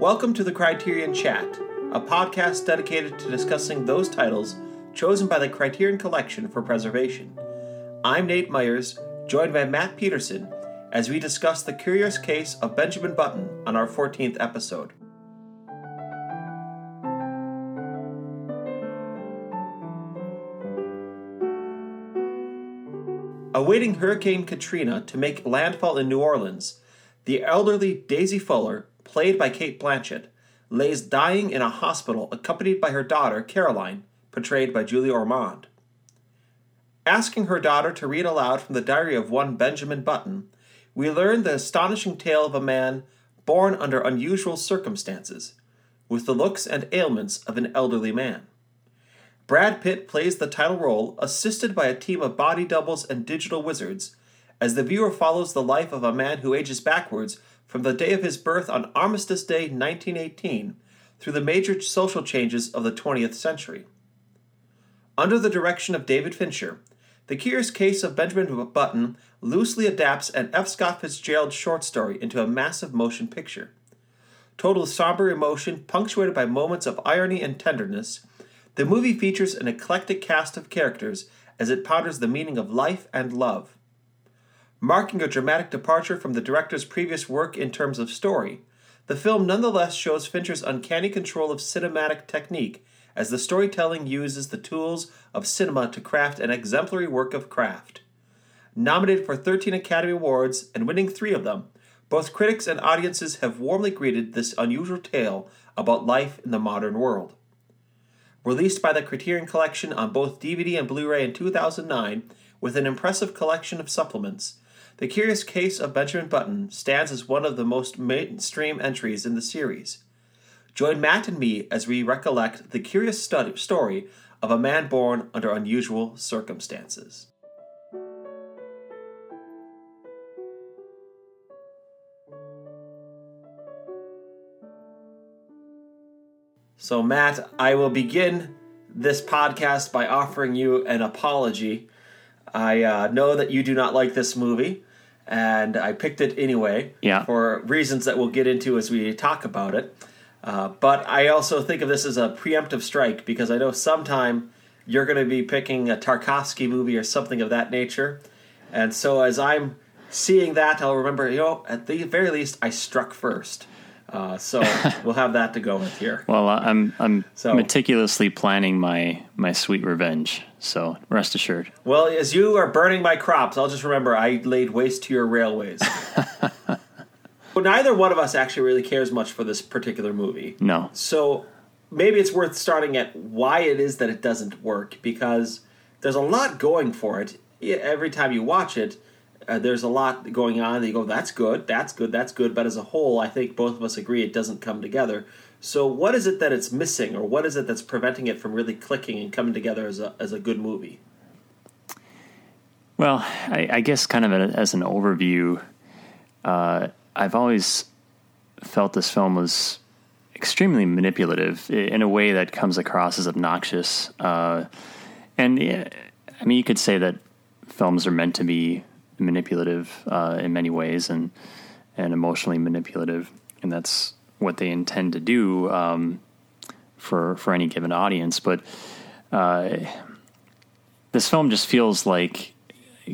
Welcome to the Criterion Chat, a podcast dedicated to discussing those titles chosen by the Criterion Collection for preservation. I'm Nate Myers, joined by Matt Peterson, as we discuss the curious case of Benjamin Button on our 14th episode. Awaiting Hurricane Katrina to make landfall in New Orleans, the elderly Daisy Fuller, played by Cate Blanchett, lays dying in a hospital accompanied by her daughter, Caroline, portrayed by Julia Ormond. Asking her daughter to read aloud from the diary of one Benjamin Button, we learn the astonishing tale of a man born under unusual circumstances, with the looks and ailments of an elderly man. Brad Pitt plays the title role, assisted by a team of body doubles and digital wizards, as the viewer follows the life of a man who ages backwards from the day of his birth on Armistice Day 1918 through the major social changes of the 20th century. Under the direction of David Fincher, The Curious Case of Benjamin Button loosely adapts an F. Scott Fitzgerald short story into a massive motion picture. Total somber emotion, punctuated by moments of irony and tenderness, the movie features an eclectic cast of characters as it ponders the meaning of life and love. Marking a dramatic departure from the director's previous work in terms of story, the film nonetheless shows Fincher's uncanny control of cinematic technique as the storytelling uses the tools of cinema to craft an exemplary work of craft. Nominated for 13 Academy Awards and winning three of them, both critics and audiences have warmly greeted this unusual tale about life in the modern world. Released by the Criterion Collection on both DVD and Blu ray in 2009, with an impressive collection of supplements, The Curious Case of Benjamin Button stands as one of the most mainstream entries in the series. Join Matt and me as we recollect the curious study, story of a man born under unusual circumstances. So, Matt, I will begin this podcast by offering you an apology. I uh, know that you do not like this movie, and I picked it anyway Yeah. for reasons that we'll get into as we talk about it. Uh, but I also think of this as a preemptive strike because I know sometime you're going to be picking a Tarkovsky movie or something of that nature. And so as I'm seeing that, I'll remember, you know, at the very least, I struck first. Uh, so we'll have that to go with here. Well, uh, I'm I'm So- meticulously planning my my sweet revenge. So rest assured. Well, as you are burning my crops, I'll just remember I laid waste to your railways. well, neither one of us actually really cares much for this particular movie. No. So maybe it's worth starting at why it is that it doesn't work because there's a lot going for it. Every time you watch it, uh, there's a lot going on. They go, that's good, that's good, that's good. But as a whole, I think both of us agree it doesn't come together. So what is it that it's missing, or what is it that's preventing it from really clicking and coming together as a as a good movie? Well, I, I guess kind of a, as an overview, uh, I've always felt this film was extremely manipulative in a way that comes across as obnoxious. Uh, and I mean, you could say that films are meant to be manipulative uh, in many ways and and emotionally manipulative, and that's what they intend to do um, for for any given audience. But uh, this film just feels like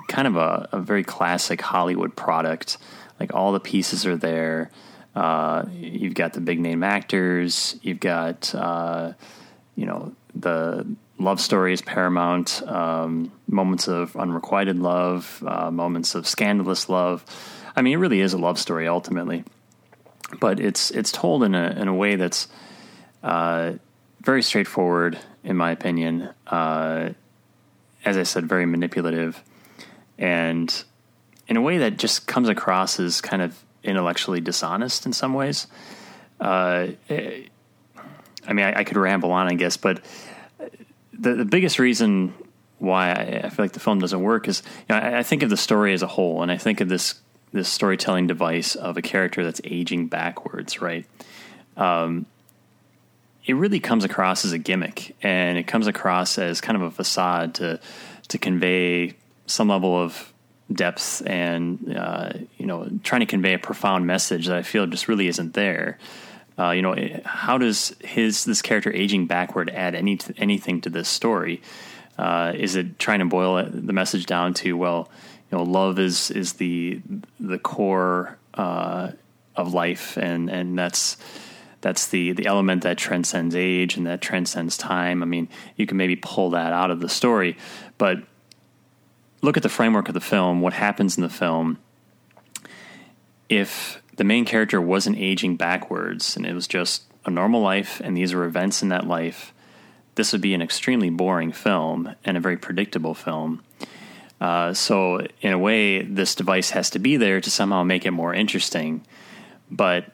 kind of a, a very classic Hollywood product. Like all the pieces are there. Uh, you've got the big name actors. You've got uh, you know the love story is paramount. Um, moments of unrequited love, uh, moments of scandalous love. I mean, it really is a love story ultimately, but it's it's told in a in a way that's uh, very straightforward, in my opinion. Uh, as I said, very manipulative, and in a way that just comes across as kind of intellectually dishonest in some ways. Uh, eh, I mean, I, I could ramble on, I guess, but the the biggest reason why I, I feel like the film doesn't work is you know, I, I think of the story as a whole, and I think of this this storytelling device of a character that's aging backwards, right? Um, it really comes across as a gimmick, and it comes across as kind of a facade to to convey some level of depth and uh, you know trying to convey a profound message that I feel just really isn't there. Uh, you know, how does his this character aging backward add any anything to this story? Uh, is it trying to boil the message down to well, you know, love is is the the core uh, of life, and and that's that's the the element that transcends age and that transcends time. I mean, you can maybe pull that out of the story, but look at the framework of the film. What happens in the film? If the main character wasn't aging backwards and it was just a normal life and these were events in that life, this would be an extremely boring film and a very predictable film. Uh, so, in a way, this device has to be there to somehow make it more interesting. But,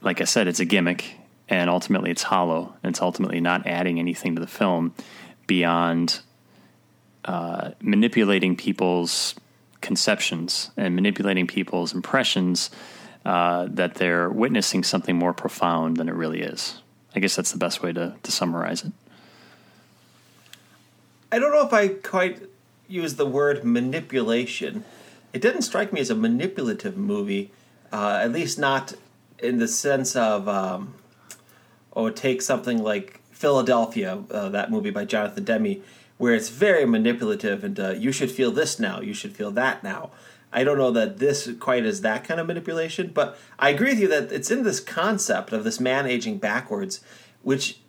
like I said, it's a gimmick, and ultimately it's hollow. And it's ultimately not adding anything to the film beyond uh, manipulating people's conceptions and manipulating people's impressions uh, that they're witnessing something more profound than it really is. I guess that's the best way to, to summarize it. I don't know if I quite use the word manipulation. It didn't strike me as a manipulative movie, uh, at least not in the sense of, um, oh, take something like Philadelphia, uh, that movie by Jonathan Demme, where it's very manipulative and uh, you should feel this now, you should feel that now. I don't know that this quite is that kind of manipulation, but I agree with you that it's in this concept of this man aging backwards, which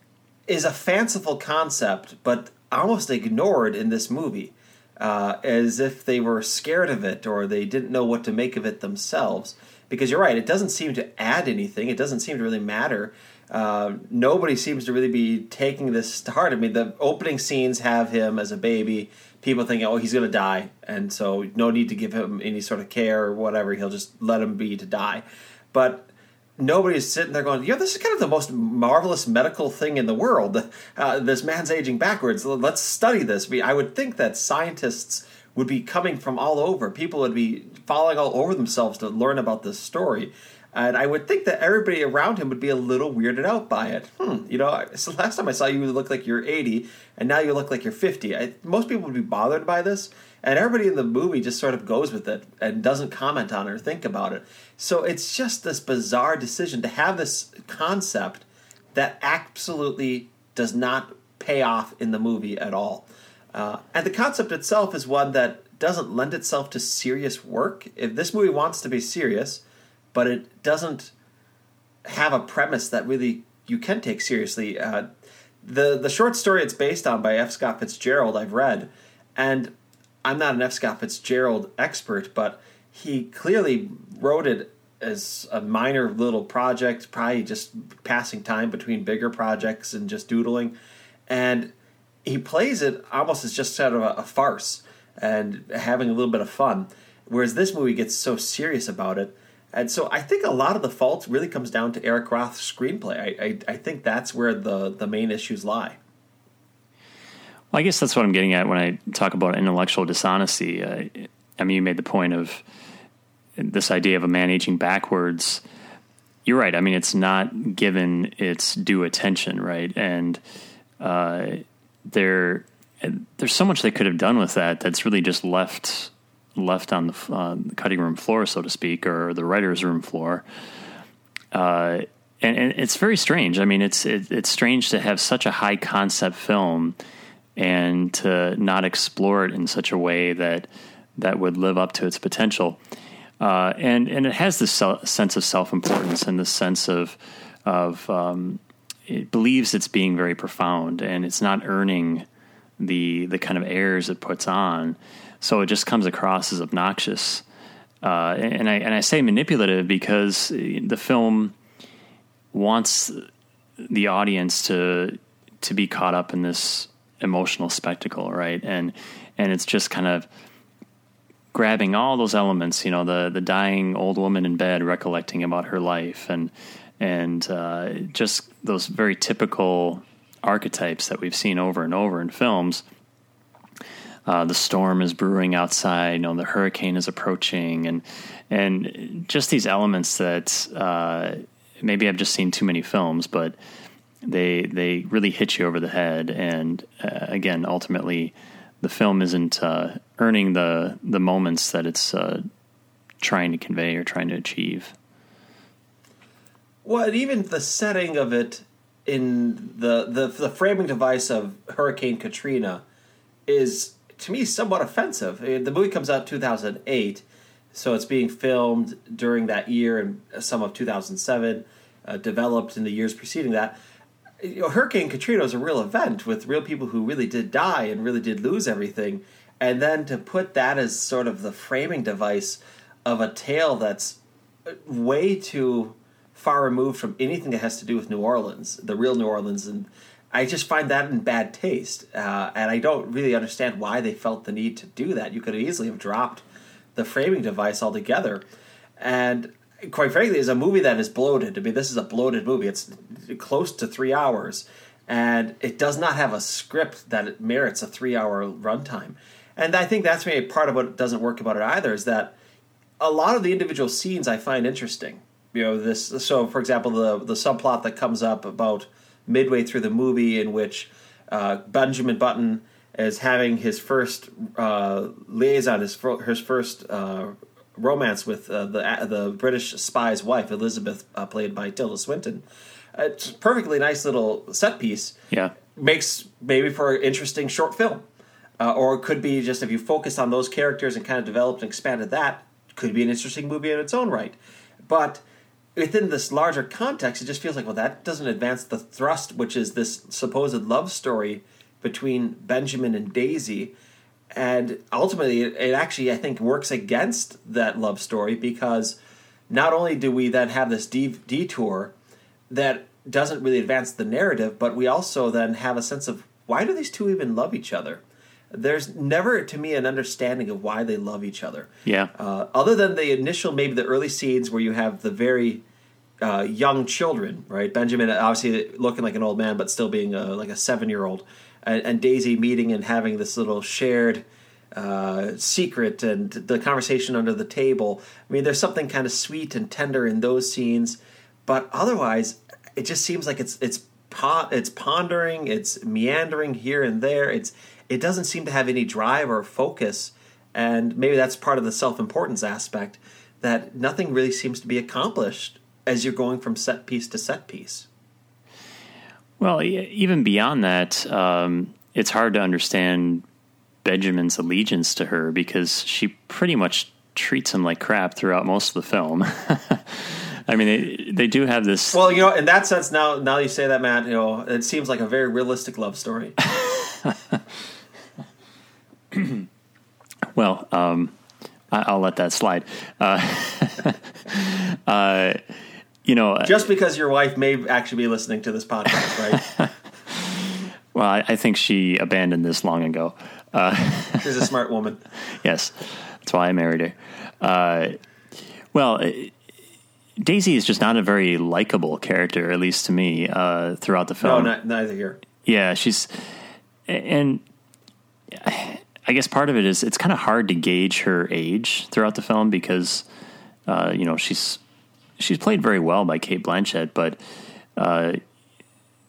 is a fanciful concept, but almost ignored in this movie, uh, as if they were scared of it or they didn't know what to make of it themselves. Because you're right, it doesn't seem to add anything. It doesn't seem to really matter. Uh, nobody seems to really be taking this to heart. I mean, the opening scenes have him as a baby people thinking, oh, he's going to die, and so no need to give him any sort of care or whatever. He'll just let him be to die. But nobody's sitting there going, yeah, this is kind of the most marvelous medical thing in the world. Uh, this man's aging backwards. Let's study this. I would think that scientists would be coming from all over. People would be falling all over themselves to learn about this story. And I would think that everybody around him would be a little weirded out by it. Hmm, you know, so last time I saw you, you look like you're 80, and now you look like you're 50. I, most people would be bothered by this, and everybody in the movie just sort of goes with it and doesn't comment on it or think about it. So it's just this bizarre decision to have this concept that absolutely does not pay off in the movie at all. Uh, and the concept itself is one that doesn't lend itself to serious work. If this movie wants to be serious, but it doesn't have a premise that really you can take seriously. Uh, the the short story it's based on by F. Scott Fitzgerald I've read, and I'm not an F. Scott Fitzgerald expert, but he clearly wrote it as a minor little project, probably just passing time between bigger projects and just doodling, and he plays it almost as just sort of a, a farce and having a little bit of fun. Whereas this movie gets so serious about it and so I think a lot of the fault really comes down to Eric Roth's screenplay. I, I, I think that's where the, the main issues lie. Well, I guess that's what I'm getting at when I talk about intellectual dishonesty. Uh, I mean, you made the point of this idea of a man aging backwards. You're right. I mean, it's not given its due attention, right? And uh, there, there's so much they could have done with that that's really just left left on the, uh, cutting room floor, so to speak, or the writer's room floor. Uh, and, and, it's very strange. I mean, it's it, it's strange to have such a high concept film and to not explore it in such a way that that would live up to its potential. Uh, and and it has this sense of self importance and this sense of of um, it believes it's being very profound and it's not earning the the kind of airs it puts on. So it just comes across as obnoxious. Uh, and I and I say manipulative because the film wants the audience to to be caught up in this emotional spectacle, right? And and it's just kind of grabbing all those elements, you know, the the dying old woman in bed recollecting about her life, and and uh, just those very typical archetypes that we've seen over and over in films uh, the storm is brewing outside. You know, the hurricane is approaching, and and just these elements that uh, maybe I've just seen too many films, but they they really hit you over the head. And uh, again, ultimately, the film isn't uh, earning the the moments that it's uh, trying to convey or trying to achieve. Well, even the setting of it in the, the the framing device of Hurricane Katrina is to me somewhat offensive. Uh, The movie comes out two thousand eight, so it's being filmed during that year and some of two thousand seven, uh, developed in the years preceding that. You know, Hurricane Katrina was a real event with real people who really did die and really did lose everything, and then to put that as sort of the framing device of a tale that's way too far removed from anything that has to do with New Orleans, the real New Orleans, and I just find that in bad taste, uh, and I don't really understand why they felt the need to do that. You could easily have dropped the framing device altogether, and quite frankly, it's a movie that is bloated. I mean, this is a bloated movie. It's close to three hours, and it does not have a script that it merits a three-hour runtime. And I think that's maybe part of what doesn't work about it either is that a lot of the individual scenes I find interesting. You know, this. So, for example, the the subplot that comes up about midway through the movie, in which uh, Benjamin Button is having his first uh, liaison, his fir- his first uh, romance with uh, the the British spy's wife, Elizabeth, uh, played by Tilda Swinton. It's a perfectly nice little set piece. Yeah. Makes maybe for an interesting short film. Uh, or it could be just if you focus on those characters and kind of developed and expanded that, could be an interesting movie in its own right. But within this larger context, it just feels like, well, that doesn't advance the thrust, which is this supposed love story between Benjamin and Daisy. And ultimately, it, it actually, I think, works against that love story because not only do we then have this de- detour that doesn't really advance the narrative, but we also then have a sense of why do these two even love each other? There's never, to me, an understanding of why they love each other. Yeah. Uh, other than the initial, maybe the early scenes where you have the very uh, young children, right? Benjamin obviously looking like an old man, but still being a, like a seven year old, and, and Daisy meeting and having this little shared uh, secret and the conversation under the table. I mean, there's something kind of sweet and tender in those scenes, but otherwise, it just seems like it's it's it's pondering, it's meandering here and there. It's it doesn't seem to have any drive or focus, and maybe that's part of the self importance aspect that nothing really seems to be accomplished as you're going from set piece to set piece. Well, even beyond that, um, it's hard to understand Benjamin's allegiance to her because she pretty much treats him like crap throughout most of the film. I mean, they, they do have this. Well, you know, in that sense, now now you say that, Matt, you know, it seems like a very realistic love story. Well, um, I, I'll let that slide. Uh, uh, you know, Just because your wife may actually be listening to this podcast, right? well, I, I think she abandoned this long ago. She's a smart woman. Yes, that's why I married her. Uh, well, uh, Daisy is just not a very likable character, at least to me, uh, throughout the No, film. not, neither here. Yeah, she's, and I guess part of it is it's kind of hard to gauge her age throughout the film because, uh, you know, she's she's played very well by Cate Blanchett, but uh,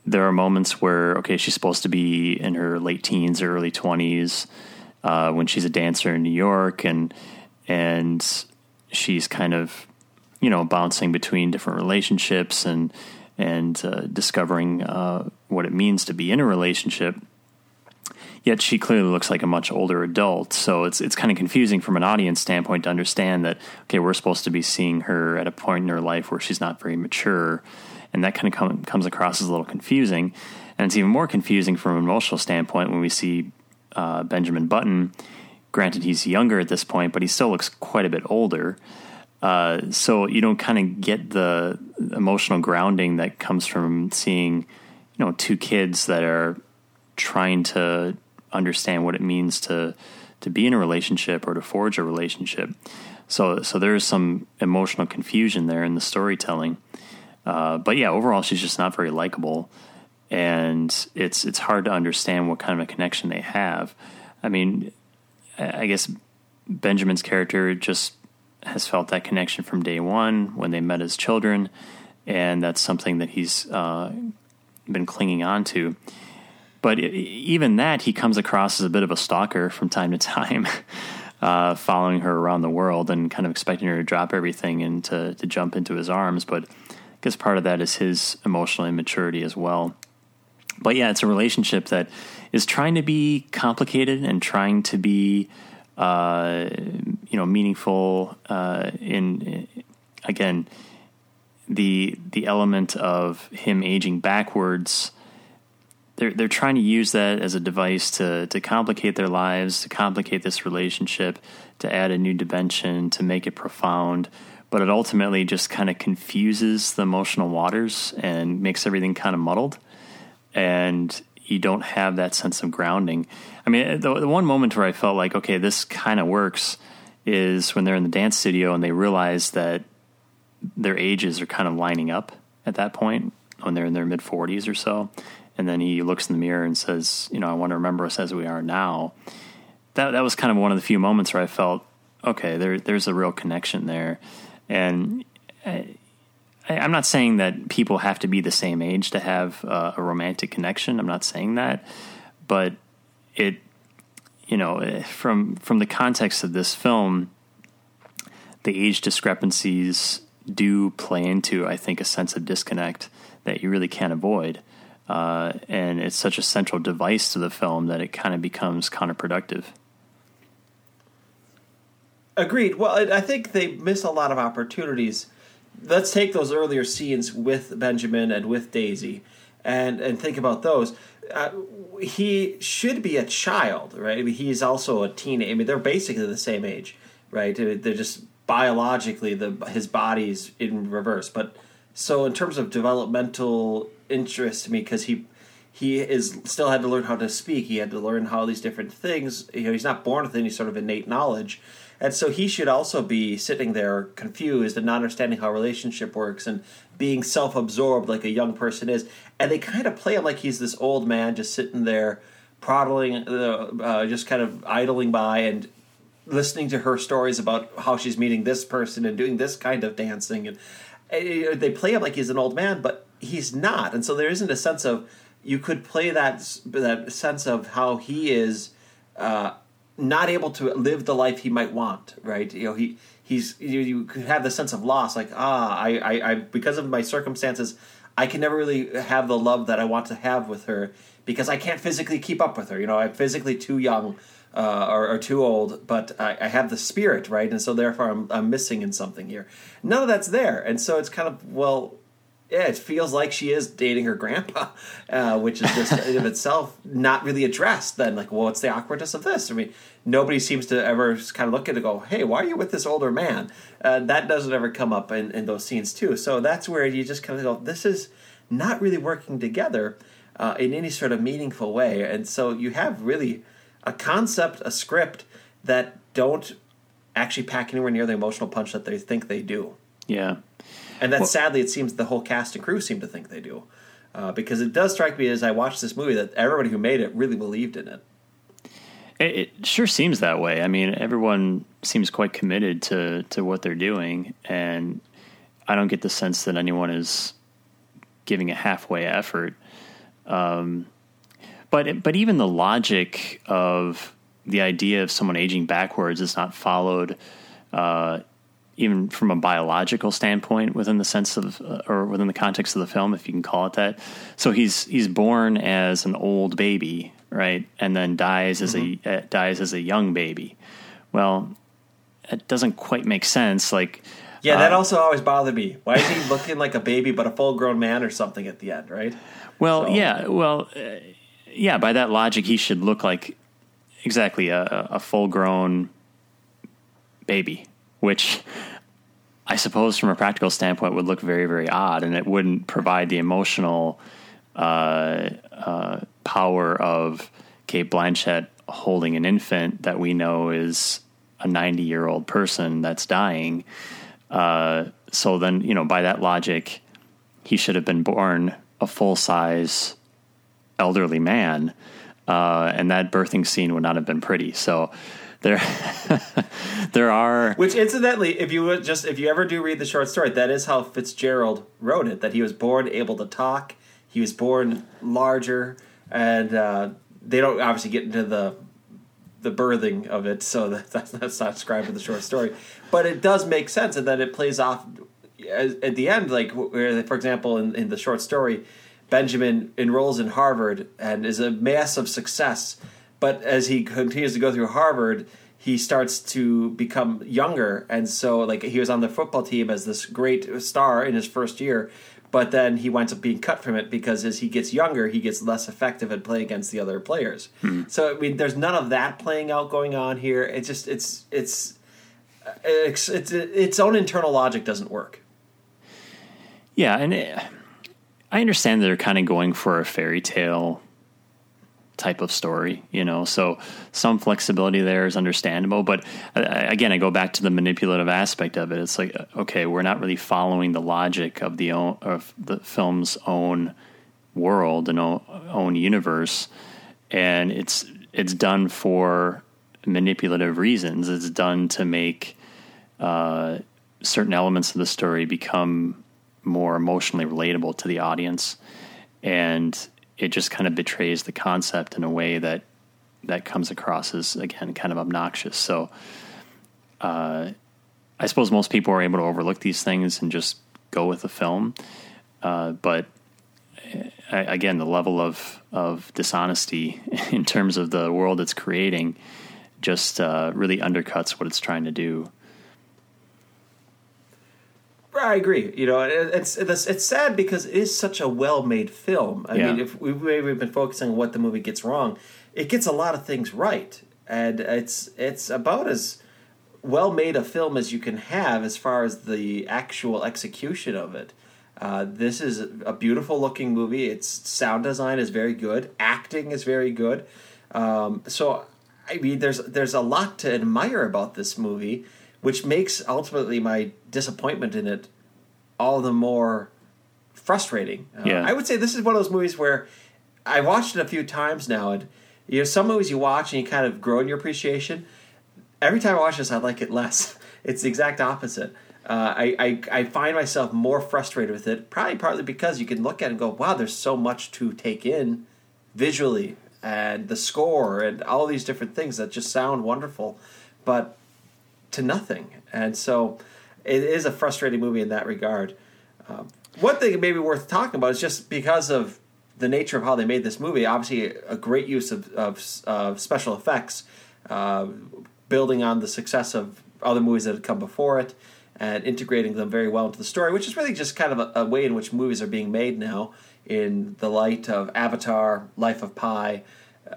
there are moments where okay, she's supposed to be in her late teens or early twenties uh, when she's a dancer in New York, and and she's kind of you know bouncing between different relationships and and uh, discovering uh, what it means to be in a relationship. Yet she clearly looks like a much older adult, so it's it's kind of confusing from an audience standpoint to understand that okay, we're supposed to be seeing her at a point in her life where she's not very mature, and that kind of com- comes across as a little confusing. And it's even more confusing from an emotional standpoint when we see uh, Benjamin Button. Granted, he's younger at this point, but he still looks quite a bit older. Uh, so you don't kind of get the emotional grounding that comes from seeing, you know, two kids that are trying to understand what it means to to be in a relationship or to forge a relationship. So so there's some emotional confusion there in the storytelling. Uh, but yeah, overall, she's just not very likable, and it's it's hard to understand what kind of a connection they have. I mean, I I guess Benjamin's character just has felt that connection from day one when they met as children, and that's something that he's uh, been clinging on to. But even that, he comes across as a bit of a stalker from time to time, uh, following her around the world and kind of expecting her to drop everything and to, to jump into his arms. But I guess part of that is his emotional immaturity as well. But yeah, it's a relationship that is trying to be complicated and trying to be, uh, you know, meaningful. Uh, in again, the the element of him aging backwards. They're they're trying to use that as a device to to complicate their lives, to complicate this relationship, to add a new dimension, to make it profound but it ultimately just kind of confuses the emotional waters and makes everything kind of muddled. And you don't have that sense of grounding. I mean, the, the one moment where I felt like, okay, this kind of works is when they're in the dance studio and they realize that their ages are kind of lining up at that point when they're in their mid 40s or so. And then he looks in the mirror and says, you know, I want to remember us as we are now. That, that was kind of one of the few moments where I felt, okay, there, there's a real connection there. And I, am not saying that people have to be the same age to have uh, a romantic connection. I'm not saying that, but it, you know, eh, from from the context of this film, the age discrepancies do play into, I think, a sense of disconnect that you really can't avoid. Uh, and it's such a central device to the film that it kind of becomes counterproductive. Agreed. Well, I think they miss a lot of opportunities. Let's take those earlier scenes with Benjamin and with Daisy, and and think about those. Uh, he should be a child, right? I mean, he's also a teenager. I mean, they're basically the same age, right? They're just biologically the his body's in reverse. But so in terms of developmental interest to me, because he he is still had to learn how to speak. He had to learn how these different things. You know, he's not born with any sort of innate knowledge and so he should also be sitting there confused and not understanding how relationship works and being self absorbed like a young person is. And they kind of play him like he's this old man just sitting there, proddling, uh, uh, just kind of idling by and listening to her stories about how she's meeting this person and doing this kind of dancing. And they play him like he's an old man, but he's not. And so there isn't a sense of you could play that that sense of how he is. Uh, not able to live the life he might want, right? You know, he he's you, you could have the sense of loss, like ah, I, I, I because of my circumstances, I can never really have the love that I want to have with her because I can't physically keep up with her. You know, I'm physically too young uh, or, or, too old, but I, I, have the spirit, right? And so therefore, I'm, I'm missing in something here. None of that's there, and so it's kind of well, yeah, it feels like she is dating her grandpa, uh, which is just in of itself not really addressed. Then, like, well, what's the awkwardness of this? I mean, nobody seems to ever kind of look at it and go, "Hey, why are you with this older man?" Uh, that doesn't ever come up in, in those scenes too. So that's where you just kind of go, "This is not really working together uh, in any sort of meaningful way." And so you have really a concept, a script that don't actually pack anywhere near the emotional punch that they think they do. Yeah. And that well, sadly, it seems the whole cast and crew seem to think they do. Uh, because it does strike me as I watch this movie that everybody who made it really believed in it. It, it sure seems that way. I mean, everyone seems quite committed to, to what they're doing, and I don't get the sense that anyone is giving a halfway effort. Um, but but even the logic of the idea of someone aging backwards is not followed uh, even from a biological standpoint within the sense of uh, or within the context of the film if you can call it that. So he's he's born as an old baby right? And then dies as mm-hmm. a uh, dies as a young baby. Well it doesn't quite make sense like yeah that uh, also always bothered me. Why is he looking like a baby but a full grown man or something at the end right? Well so. yeah well uh, yeah by that logic he should look like exactly a, a full grown baby which I suppose from a practical standpoint would look very, very odd, and it wouldn't provide the emotional uh, uh, power of Cate Blanchett holding an infant that we know is a 90 year old person that's dying. Uh, so then, you know, by that logic, he should have been born a full size elderly man, uh, and that birthing scene would not have been pretty. So, there there are which incidentally if you would just if you ever do read the short story that is how fitzgerald wrote it that he was born able to talk he was born larger and uh, they don't obviously get into the the birthing of it so that, that's, that's not described in the short story but it does make sense and that it plays off at the end, like where, for example, in, in the short story, Benjamin enrolls in Harvard and is a massive success. But as he continues to go through Harvard, he starts to become younger, and so like he was on the football team as this great star in his first year, but then he winds up being cut from it because as he gets younger, he gets less effective at playing against the other players. Hmm. So I mean, there's none of that playing out going on here. It's just it's it's it's, it's its own internal logic doesn't work. Yeah, and it, I understand they're kind of going for a fairy tale type of story, you know. So some flexibility there is understandable, but uh, again, I go back to the manipulative aspect of it. It's like uh, okay, we're not really following the logic of the own, of the film's own world and own universe, and it's it's done for manipulative reasons. It's done to make uh, certain elements of the story become more emotionally relatable to the audience, and it just kind of betrays the concept in a way that that comes across as again kind of obnoxious. So, uh, I suppose most people are able to overlook these things and just go with the film, uh, but uh, again, the level of of dishonesty in terms of the world it's creating just uh, really undercuts what it's trying to do. I agree. You know, it's it's it's sad because it is such a well made film. I yeah. mean, if we, we've been focusing on what the movie gets wrong, it gets a lot of things right, and it's it's about as well made a film as you can have as far as the actual execution of it. Uh, this is a beautiful looking movie. Its sound design is very good. Acting is very good. Um, so, I mean, there's there's a lot to admire about this movie which makes ultimately my disappointment in it all the more frustrating. Uh, yeah. I would say this is one of those movies where I watched it a few times now, and you know, some movies you watch and you kind of grow in your appreciation. Every time I watch this, I like it less. It's the exact opposite. Uh, I, I, I find myself more frustrated with it, probably partly because you can look at it and go, wow, there's so much to take in visually and the score and all these different things that just sound wonderful. But to nothing. And so it is a frustrating movie in that regard. Um, one thing maybe worth talking about is just because of the nature of how they made this movie. Obviously, a great use of, of uh, special effects, uh, building on the success of other movies that had come before it, and integrating them very well into the story, which is really just kind of a, a way in which movies are being made now in the light of Avatar, Life of Pi,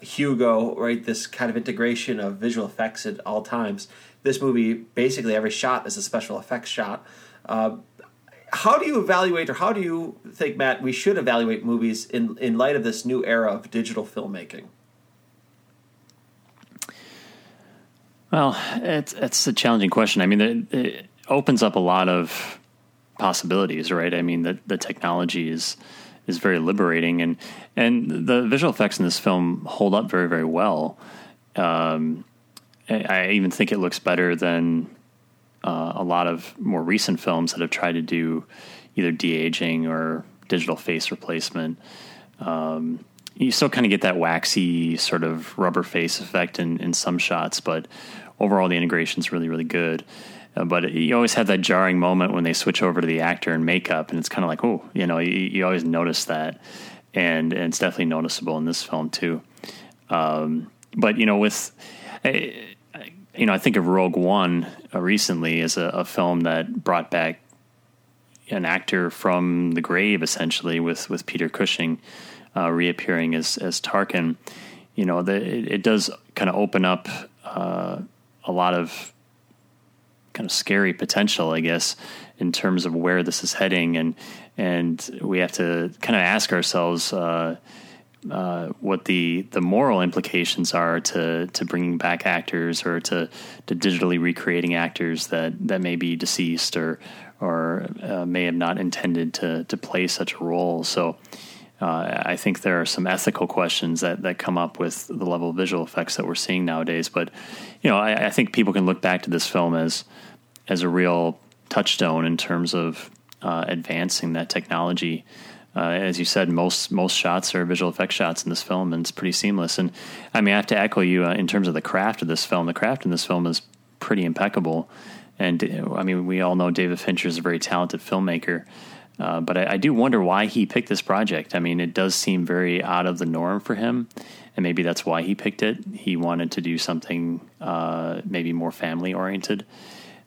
Hugo, right? This kind of integration of visual effects at all times this movie basically every shot is a special effects shot. Uh, how do you evaluate, or how do you think, Matt, we should evaluate movies in in light of this new era of digital filmmaking? Well, it's it's a challenging question. I mean, it, it opens up a lot of possibilities, right? I mean, the the technology is is very liberating, and and the visual effects in this film hold up very very well. Um, I even think it looks better than uh, a lot of more recent films that have tried to do either de aging or digital face replacement. Um, you still kind of get that waxy sort of rubber face effect in, in some shots, but overall the integration is really, really good. Uh, but you always have that jarring moment when they switch over to the actor and makeup, and it's kind of like, oh, you know, you, you, always notice that, and, and, it's definitely noticeable in this film too. Um, but you know, with you know, I think of Rogue One uh, recently as a, a, film that brought back an actor from the grave, essentially, with with Peter Cushing uh, reappearing as as Tarkin. You know, the, it, it, does kind of open up uh, a lot of kind of scary potential, I guess, in terms of where this is heading, and and we have to kind of ask ourselves uh, what the the moral implications are to to bringing back actors or to to digitally recreating actors that that may be deceased or or uh, may have not intended to to play such a role. So. Uh, I think there are some ethical questions that, that come up with the level of visual effects that we're seeing nowadays. But you know, I, I think people can look back to this film as as a real touchstone in terms of uh, advancing that technology uh, as you said, most most shots are visual effects shots in this film, and it's pretty seamless. And I mean, I have to echo you uh, in terms of the craft of this film. The craft in this film is pretty impeccable, And uh, I mean, we all know David Fincher is a very talented filmmaker. Uh, but I, I, do wonder why he picked this project. I mean, it does seem very out of the norm for him, and maybe that's why he picked it. He wanted to do something uh, maybe more family oriented.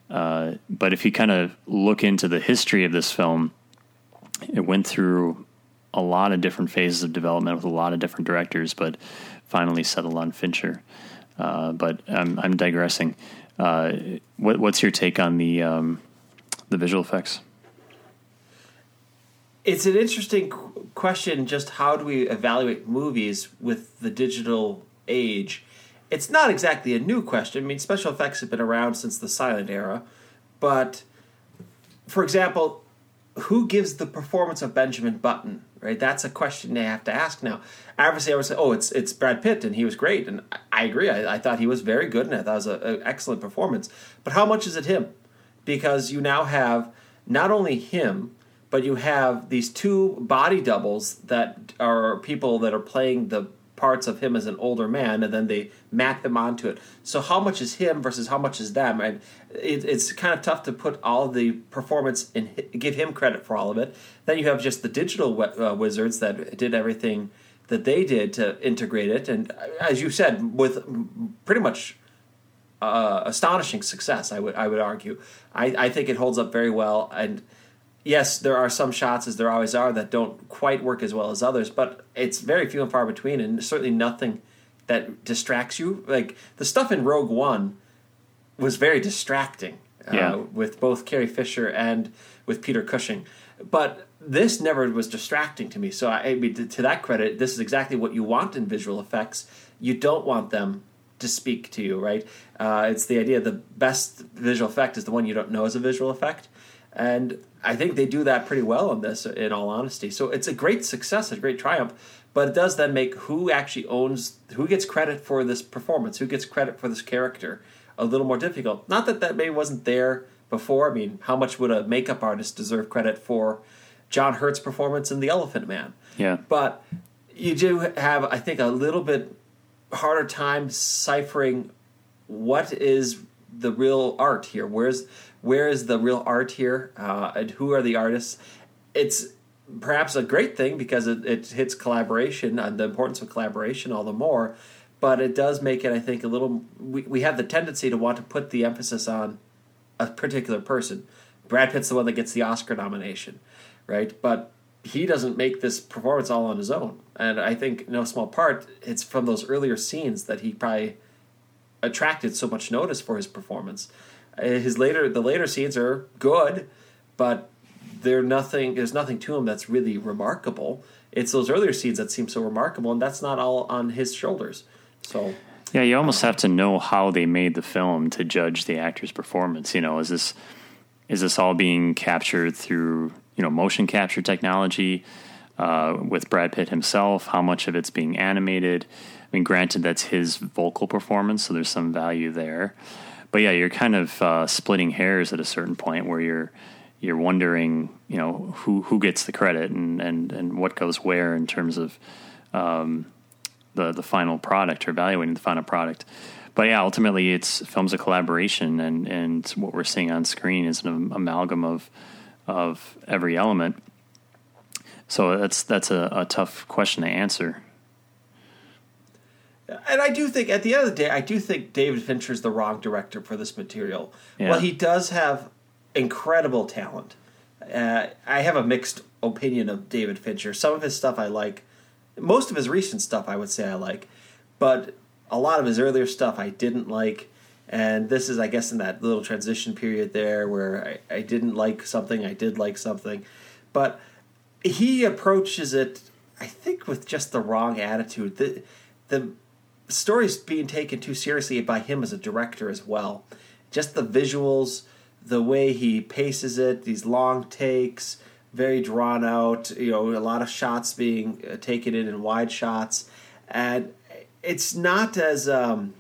Uh, but if you kind of look into the history of this film, it went through a lot of different phases of development with a lot of different directors, but finally settled on Fincher. Uh, but I'm, I'm digressing. Uh, what, what's your take on the um, the visual effects? It's an interesting question. Just how do we evaluate movies with the digital age? It's not exactly a new question. I mean, special effects have been around since the silent era, but for example, who gives the performance of Benjamin Button? Right, that's a question they have to ask now. Obviously, I would say, "Oh, it's it's Brad Pitt, and he was great," and I agree. I, I thought he was very good, and I thought it was an excellent performance. But how much is it him? Because you now have not only him, but you have these two body doubles that are people that are playing the parts of him as an older man, and then they map him onto it. So how much is him versus how much is them? And it, it's kind of tough to put all the performance and give him credit for all of it. Then you have just the digital uh, wizards that did everything that they did to integrate it, and uh, as you said, with pretty much uh, astonishing success. I would I would argue. I, I think it holds up very well and yes, there are some shots, as there always are, that don't quite work as well as others, but it's very few and far between, and certainly nothing that distracts you. Like the stuff in Rogue One was very distracting uh, yeah. with both Carrie Fisher and with Peter Cushing, but this never was distracting to me. So I, I mean, to that credit, this is exactly what you want in visual effects. You don't want them to speak to you, right? Uh, it's the idea the best visual effect is the one you don't know is a visual effect. And I think they do that pretty well on this, in all honesty. So it's a great success, a great triumph, but it does then make who actually owns, who gets credit for this performance, who gets credit for this character, a little more difficult. Not that that maybe wasn't there before. I mean, how much would a makeup artist deserve credit for John Hurt's performance in The Elephant Man? Yeah. But you do have, I think, a little bit harder time ciphering what is the real art here. Where's where is the real art here, uh, and who are the artists? It's perhaps a great thing because it, it hits collaboration and the importance of collaboration all the more. But it does make it, I think, a little. We, we have the tendency to want to put the emphasis on a particular person. Brad Pitt's the one that gets the Oscar nomination, right? But he doesn't make this performance all on his own. And I think, no small part, it's from those earlier scenes that he probably attracted so much notice for his performance. Uh, his later the later scenes are good, but they're nothing. There's nothing to him that's really remarkable. It's those earlier scenes that seem so remarkable, and that's not all on his shoulders. So. Yeah, you almost have to know how they made the film to judge the actor's performance. You know, is this is this all being captured through you know motion capture technology uh, with Brad Pitt himself? How much of it's being animated? I mean, granted, that's his vocal performance, so there's some value there. But yeah, you're kind of uh, splitting hairs at a certain point where you're you're wondering, you know, who who gets the credit and and and what goes where in terms of um, the the final product or evaluating the final product. But yeah, ultimately, it's film's a collaboration, and and what we're seeing on screen is an amalgam of of every element. So that's that's a, a tough question to answer. And I do think, at the end of the day, I do think David Fincher is the wrong director for this material. Yeah. Well, he does have incredible talent. Uh, I have a mixed opinion of David Fincher. Some of his stuff I like. Most of his recent stuff I would say I like. But a lot of his earlier stuff I didn't like. And this is, I guess, in that little transition period there where I, I didn't like something, I did like something. But he approaches it, I think, with just the wrong attitude. The, the story's being taken too seriously by him as a director as well. Just the visuals, the way he paces it, these long takes, very drawn out. You know, a lot of shots being uh, taken in in wide shots, and it's not as um,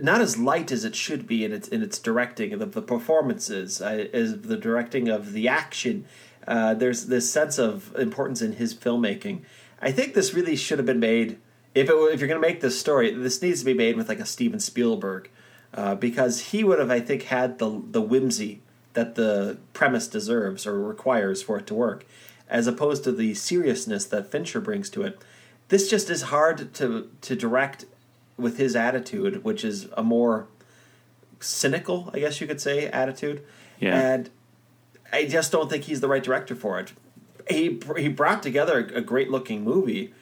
not as light as it should be in its in its directing of the, the performances, uh, as the directing of the action. Uh, there's this sense of importance in his filmmaking. I think this really should have been made if it, if you're going to make this story, this needs to be made with like a Steven Spielberg uh, because he would have, I think, had the the whimsy that the premise deserves or requires for it to work, as opposed to the seriousness that Fincher brings to it. This just is hard to to direct with his attitude, which is a more cynical, I guess you could say, attitude. Yeah. And I just don't think he's the right director for it. He he brought together a great looking movie,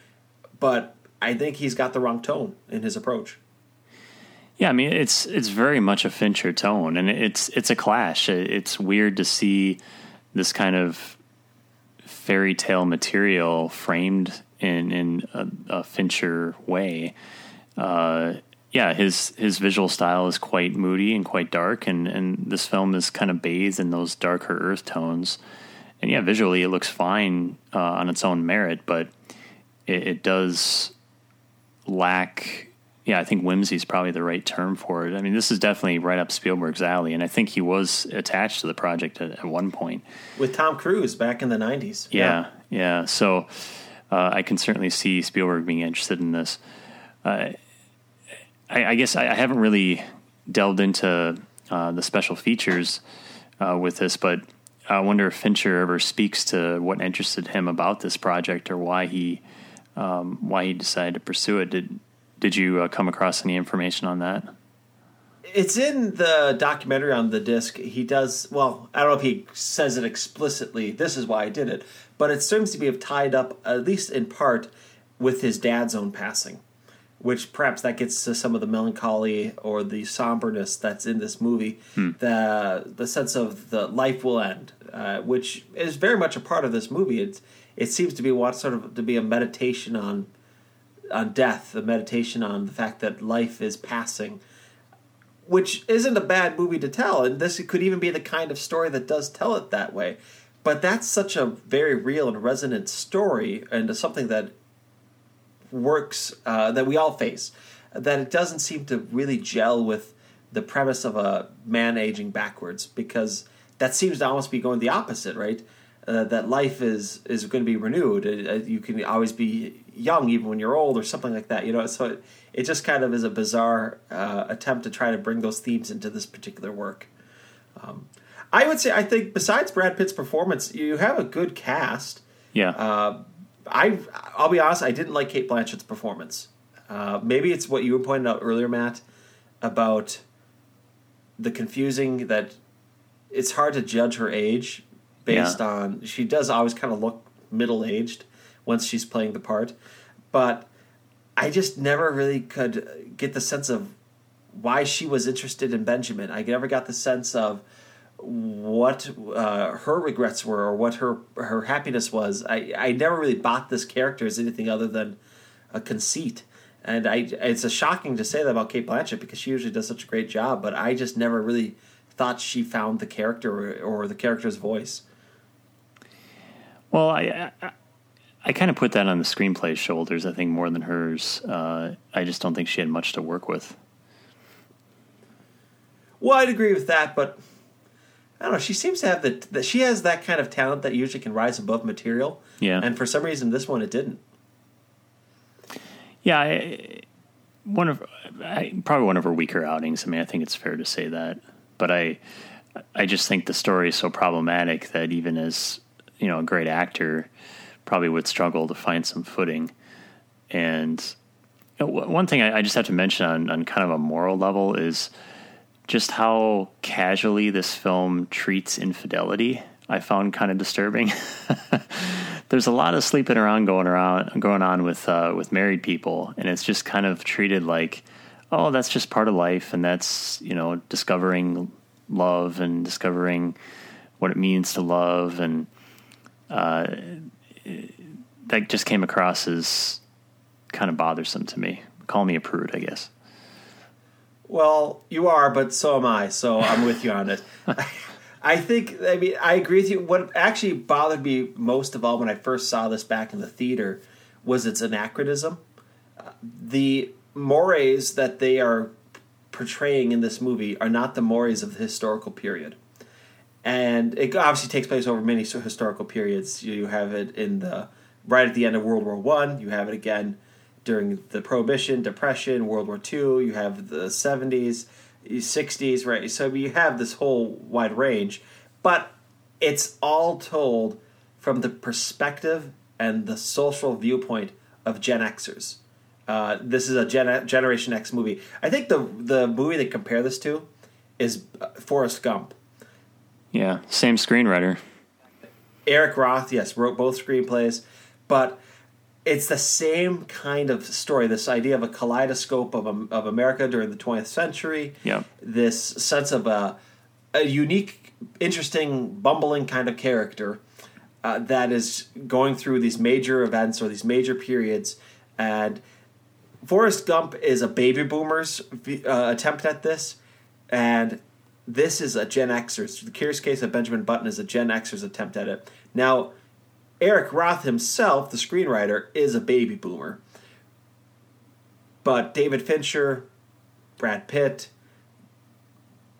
but I think he's got the wrong tone in his approach. Yeah, I mean it's it's very much a Fincher tone, and it's it's a clash. It's weird to see this kind of fairy tale material framed in in a, a Fincher way. Uh, yeah, his his visual style is quite moody and quite dark, and and this film is kind of bathed in those darker earth tones. And yeah, visually it looks fine uh, on its own merit, but it, it does lack yeah, I think whimsy is probably the right term for it. I mean, this is definitely right up Spielberg's alley, and I think he was attached to the project at, at one point with Tom Cruise back in the '90s. Yeah, yeah. yeah. So uh, I can certainly see Spielberg being interested in this. Uh, I, I, guess I, I, haven't really delved into uh, the special features uh, with this, but I wonder if Fincher ever speaks to what interested him about this project or why he um, why he decided to pursue it. Did did you uh, come across any information on that? It's in the documentary on the disc. He does well. I don't know if he says it explicitly. This is why I did it, but it seems to be tied up at least in part with his dad's own passing, which perhaps that gets to some of the melancholy or the somberness that's in this movie. Hmm. The the sense of the life will end, uh, which is very much a part of this movie. It it seems to be what sort of to be a meditation on on death, a meditation on the fact that life is passing, which isn't a bad movie to tell. And this could even be the kind of story that does tell it that way. But that's such a very real and resonant story, and something that works uh, that we all face. That it doesn't seem to really gel with the premise of a man aging backwards because that seems to almost be going the opposite, right? Uh, that life is is going to be renewed. Uh, you can always be young even when you're old or something like that you know? So it, it just kind of is a bizarre uh, attempt to try to bring those themes into this particular work. Um, i would say i think besides brad pitt's performance you have a good cast. Yeah. Uh, i i'll be honest i didn't like Cate blanchett's performance. Uh, maybe it's what you were pointing out earlier matt about the confusing that it's hard to judge her age based yeah. on she does always kind of look middle aged once she's playing the part. But I just never really could get the sense of why she was interested in Benjamin. I never got the sense of what uh, her regrets were or what her her happiness was. I, I never really bought this character as anything other than a conceit. And I, it's a shocking to say that about Cate Blanchett because she usually does such a great job, but I just never really thought she found the character or, or the character's voice. Well, I, I kind of put that on the screenplay's shoulders, I think, more than hers. Uh, I just don't think she had much to work with. Well, I'd agree with that, but I don't know. She seems to have the that she has that kind of talent that usually can rise above material. Yeah, and for some reason, this one it didn't. Yeah, I, one of I, probably one of her weaker outings. I mean, I think it's fair to say that, but I I just think the story is so problematic that even as you know a great actor probably would struggle to find some footing. And you know, one thing I, I, just have to mention on, on kind of a moral level is just how casually this film treats infidelity. I found kind of disturbing. There's a lot of sleeping around going around going on with uh, with married people, and it's just kind of treated like, oh, that's just part of life, and that's you know discovering love and discovering what it means to love, and uh, that just came across as kind of bothersome to me. Call me a prude, I guess. Well, you are, but so am I. So I'm with you on it. I think. I mean, I agree with you. What actually bothered me most of all when I first saw this back in the theater was its anachronism. Uh, the mores that they are portraying in this movie are not the mores of the historical period and it obviously takes place over many historical periods. You have it in the right at the end of World War One. You have it again during the Prohibition, Depression, World War Two. You have the seventies. 60s, right? So you have this whole wide range, but it's all told from the perspective and the social viewpoint of Gen Xers. Uh, this is a Gen- Generation X movie. I think the the movie they compare this to is uh, Forrest Gump. Yeah, same screenwriter. Eric Roth, yes, wrote both screenplays, but it's the same kind of story. This idea of a kaleidoscope of of America during the 20th century. Yeah. This sense of a a unique, interesting, bumbling kind of character uh, that is going through these major events or these major periods, and Forrest Gump is a baby boomer's uh, attempt at this, and this is a Gen Xer's. The Curious Case of Benjamin Button is a Gen Xer's attempt at it. Now, Eric Roth himself, the screenwriter, is a baby boomer. But David Fincher, Brad Pitt,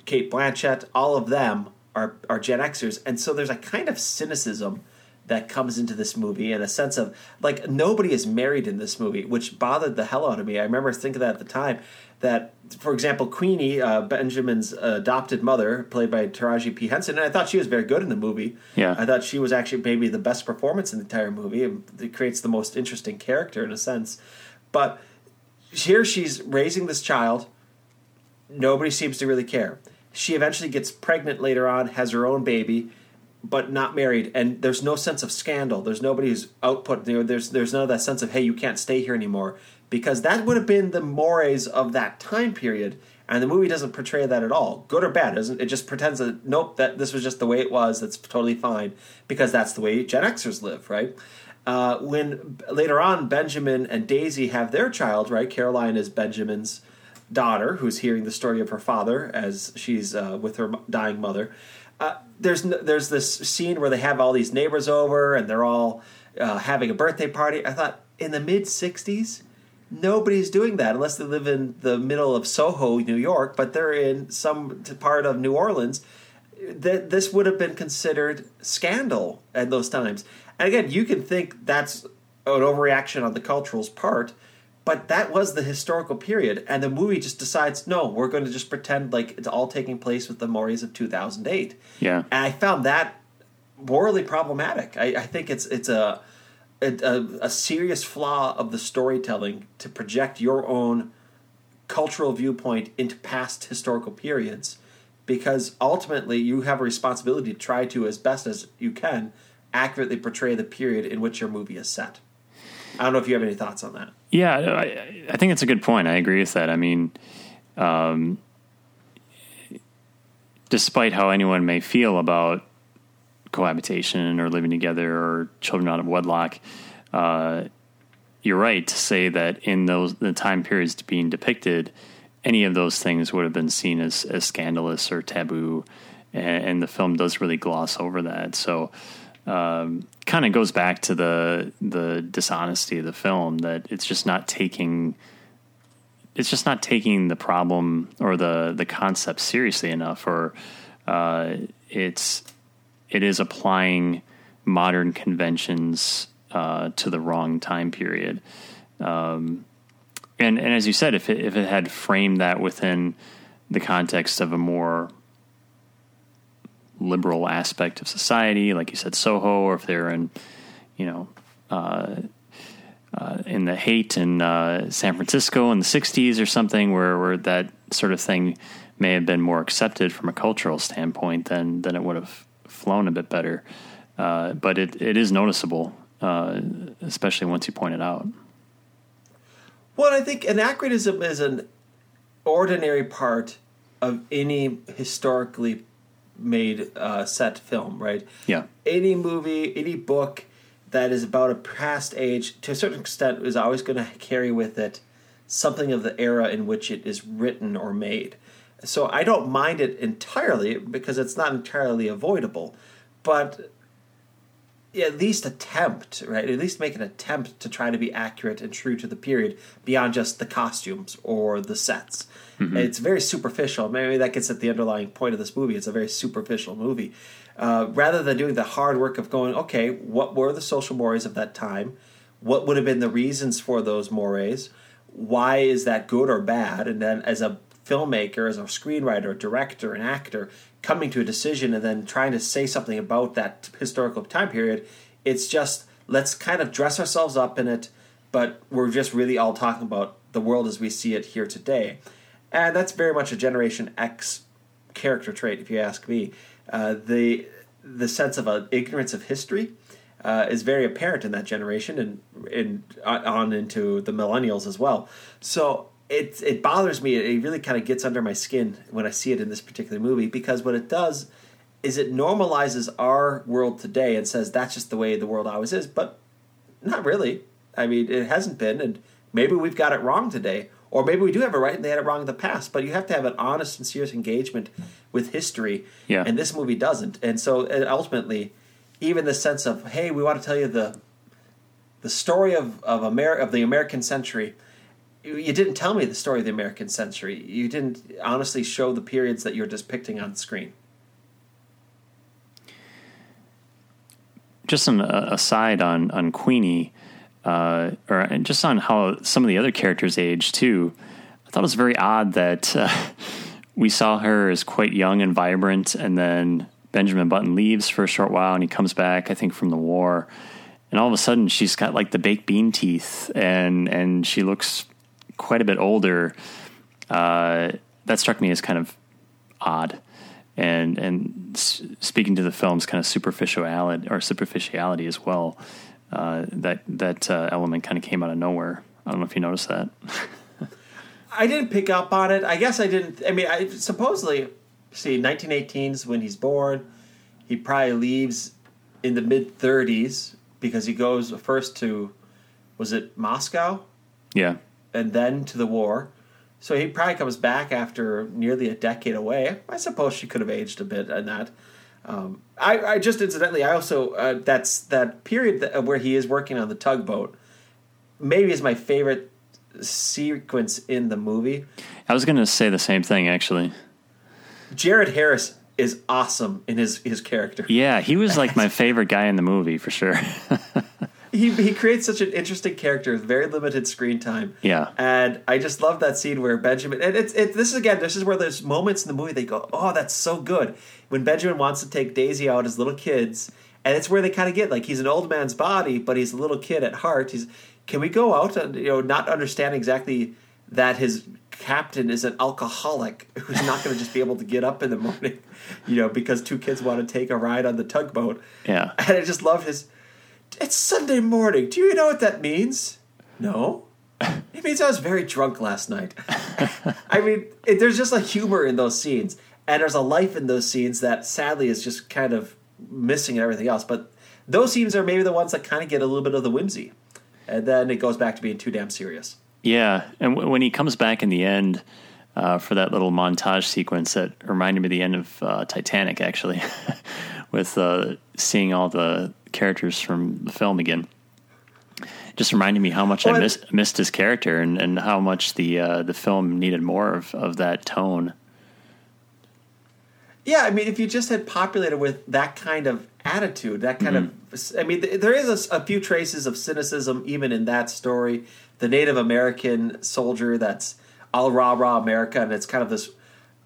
Cate Blanchett, all of them are, are Gen Xers. And so there's a kind of cynicism that comes into this movie in a sense of like nobody is married in this movie, which bothered the hell out of me. I remember thinking that at the time. That, for example, Queenie, uh, Benjamin's adopted mother, played by Taraji P Henson, and I thought she was very good in the movie. Yeah, I thought she was actually maybe the best performance in the entire movie. It creates the most interesting character in a sense, but here she's raising this child. Nobody seems to really care. She eventually gets pregnant later on, has her own baby but not married, and there's no sense of scandal. There's nobody who's output. You know, there's there's none of that sense of hey, you can't stay here anymore because that would have been the mores of that time period, and the movie doesn't portray that at all, good or bad. Doesn't it? Just pretends that nope, that this was just the way it was. That's totally fine because that's the way Gen Xers live, right? Uh, when later on Benjamin and Daisy have their child, right? Caroline is Benjamin's daughter, who's hearing the story of her father as she's uh, with her dying mother uh, there's there's this scene where they have all these neighbors over and they're all uh, having a birthday party. I thought in the mid '60s, nobody's doing that unless they live in the middle of Soho, New York, but they're in some part of New Orleans. That this would have been considered scandal at those times. And again, you can think that's an overreaction on the cultural's part, but that was the historical period, and the movie just decides, no, we're going to just pretend like it's all taking place with the mores of 2008. Yeah, and I found that morally problematic. I, I think it's it's a, a a serious flaw of the storytelling to project your own cultural viewpoint into past historical periods, because ultimately you have a responsibility to try to, as best as you can, accurately portray the period in which your movie is set. I don't know if you have any thoughts on that. Yeah, I, I think it's a good point. I agree with that. I mean, um, despite how anyone may feel about cohabitation or living together or children out of wedlock, uh, you're right to say that in those the time periods being depicted, any of those things would have been seen as, as scandalous or taboo, and, and the film does really gloss over that. So um, kind of goes back to the the dishonesty of the film that it's just not taking it's just not taking the problem or the the concept seriously enough or uh, it's it is applying modern conventions uh, to the wrong time period. Um, and and as you said if it, if it had framed that within the context of a more liberal aspect of society, like you said, Soho, or if they're in, you know, uh, uh, in the Haight in uh, San Francisco in the '60s or something, where where that sort of thing may have been more accepted from a cultural standpoint, than then it would have flown a bit better. Uh, but it it is noticeable, uh, especially once you point it out. Well, I think anachronism is an ordinary part of any historically made uh, set film, right? Yeah. Any movie, any book that is about a past age, to a certain extent, is always going to carry with it something of the era in which it is written or made. So I don't mind it entirely because it's not entirely avoidable, but at least attempt, right? At least make an attempt to try to be accurate and true to the period beyond just the costumes or the sets. Mm-hmm. It's very superficial. Maybe that gets at the underlying point of this movie. It's a very superficial movie. Uh, rather than doing the hard work of going, okay, what were the social mores of that time? What would have been the reasons for those mores? Why is that good or bad? And then, as a filmmaker, as a screenwriter, director, an actor, coming to a decision and then trying to say something about that historical time period. It's just let's kind of dress ourselves up in it, but we're just really all talking about the world as we see it here today. And that's very much a Generation X character trait, if you ask me. Uh, the the sense of an ignorance of history uh, is very apparent in that generation and, and on into the millennials as well. So it it bothers me. It really kind of gets under my skin when I see it in this particular movie because what it does is it normalizes our world today and says that's just the way the world always is, but not really. I mean, it hasn't been, and maybe we've got it wrong today, or maybe we do have it right and they had it wrong in the past. But you have to have an honest and serious engagement with history, Yeah. and this movie doesn't. And so, and ultimately, even the sense of hey, we want to tell you the the story of of Amer- of the American century. You you didn't tell me the story of the American century. You didn't honestly show the periods that you're depicting on screen. just an uh, aside on on Queenie, uh, or just on how some of the other characters age too. I thought it was very odd that uh, we saw her as quite young and vibrant, and then Benjamin Button leaves for a short while, and he comes back, I think, from the war, and all of a sudden she's got like the baked bean teeth, and and she looks quite a bit older. Uh, that struck me as kind of odd and and speaking to the film's kind of superficiality or superficiality as well. Uh, that that uh, element kind of came out of nowhere. I don't know if you noticed that. I didn't pick up on it. I guess I didn't. I mean, I supposedly see 1918 is when he's born. He probably leaves in the mid 30s because he goes first to was it Moscow yeah, and then to the war. So he probably comes back after nearly a decade away. I suppose she could have aged a bit in that. Um, I, I just incidentally, I also uh, that's that period that, where he is working on the tugboat. Maybe is my favorite sequence in the movie. I was going to say the same thing actually. Jared Harris is awesome in his his character. Yeah, he was like my favorite guy in the movie for sure. He he creates such an interesting character with very limited screen time. Yeah. and I just love that scene where Benjamin and it's it, this is again this is where there's moments in the movie they go oh that's so good when Benjamin wants to take Daisy out as little kids and it's where they kind of get like he's an old man's body but he's a little kid at heart. He's can we go out and you know not understand exactly that his captain is an alcoholic who's not going to just be able to get up in the morning, you know, because two kids want to take a ride on the tugboat. Yeah. And I just love his. It's Sunday morning. Do you know what that means? No. It means I was very drunk last night. I mean, it, there's just a humor in those scenes, and there's a life in those scenes that sadly is just kind of missing in everything else. But those scenes are maybe the ones that kind of get a little bit of the whimsy, and then it goes back to being too damn serious. Yeah, and w- when he comes back in the end uh, for that little montage sequence that reminded me of the end of uh, Titanic, actually, with uh, seeing all the characters from the film again. Just reminded me how much Well, I and- miss, missed his character and, and how much the uh, the film needed more of, of that tone. Yeah, I mean, if you just had populated with that kind of attitude, that kind of, I mean, th- there is a few traces of cynicism even in that story. The Native American soldier that's all rah rah America, and it's kind of this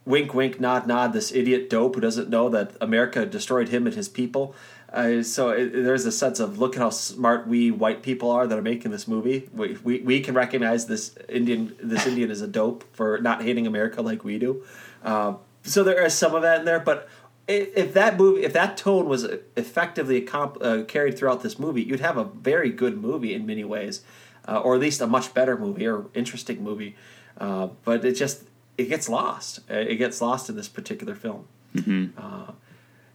wink, wink, nod, nod. This idiot dope who doesn't know that America destroyed him and his people. Uh, so it, there's a sense of look at how smart we white people are that are making this movie. We, we, we can recognize this Indian this Indian is a dope for not hating America like we do. Uh, so there is some of that in there, but if that movie, if that tone was effectively accom- uh, carried throughout this movie, you'd have a very good movie in many ways, uh, or at least a much better movie or interesting movie. Uh, but it just it gets lost. Uh, It gets lost in this particular film. Uh,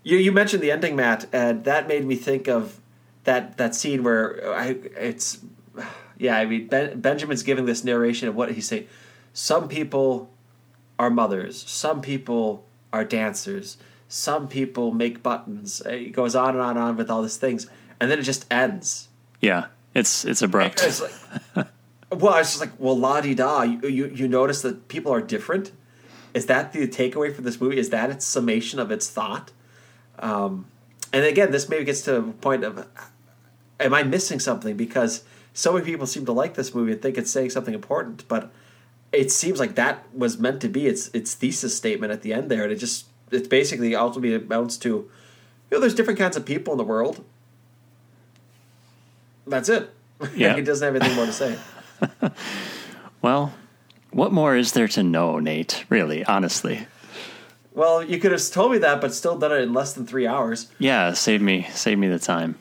you you mentioned the ending, Matt, and that made me think of that that scene where I it's yeah. I mean, ben, Benjamin's giving this narration of what he's saying. Some people are mothers. Some people are dancers. Some people make buttons. It goes on and on and on with all these things, and then it just ends. Yeah, it's it's abrupt. It's like, well, I was just like, well, la di da. You, you you notice that people are different. Is that the takeaway from this movie? Is that its summation of its thought? Um, and again, this maybe gets to a point of, am I missing something? Because so many people seem to like this movie and think it's saying something important, but it seems like that was meant to be its its thesis statement at the end there, and it just it basically ultimately amounts to, you know, there's different kinds of people in the world. That's it. Yeah. he doesn't have anything more to say. Well, what more is there to know, Nate? Really, honestly. Well, you could have told me that, but still done it in less than three hours. Yeah, save me, save me the time.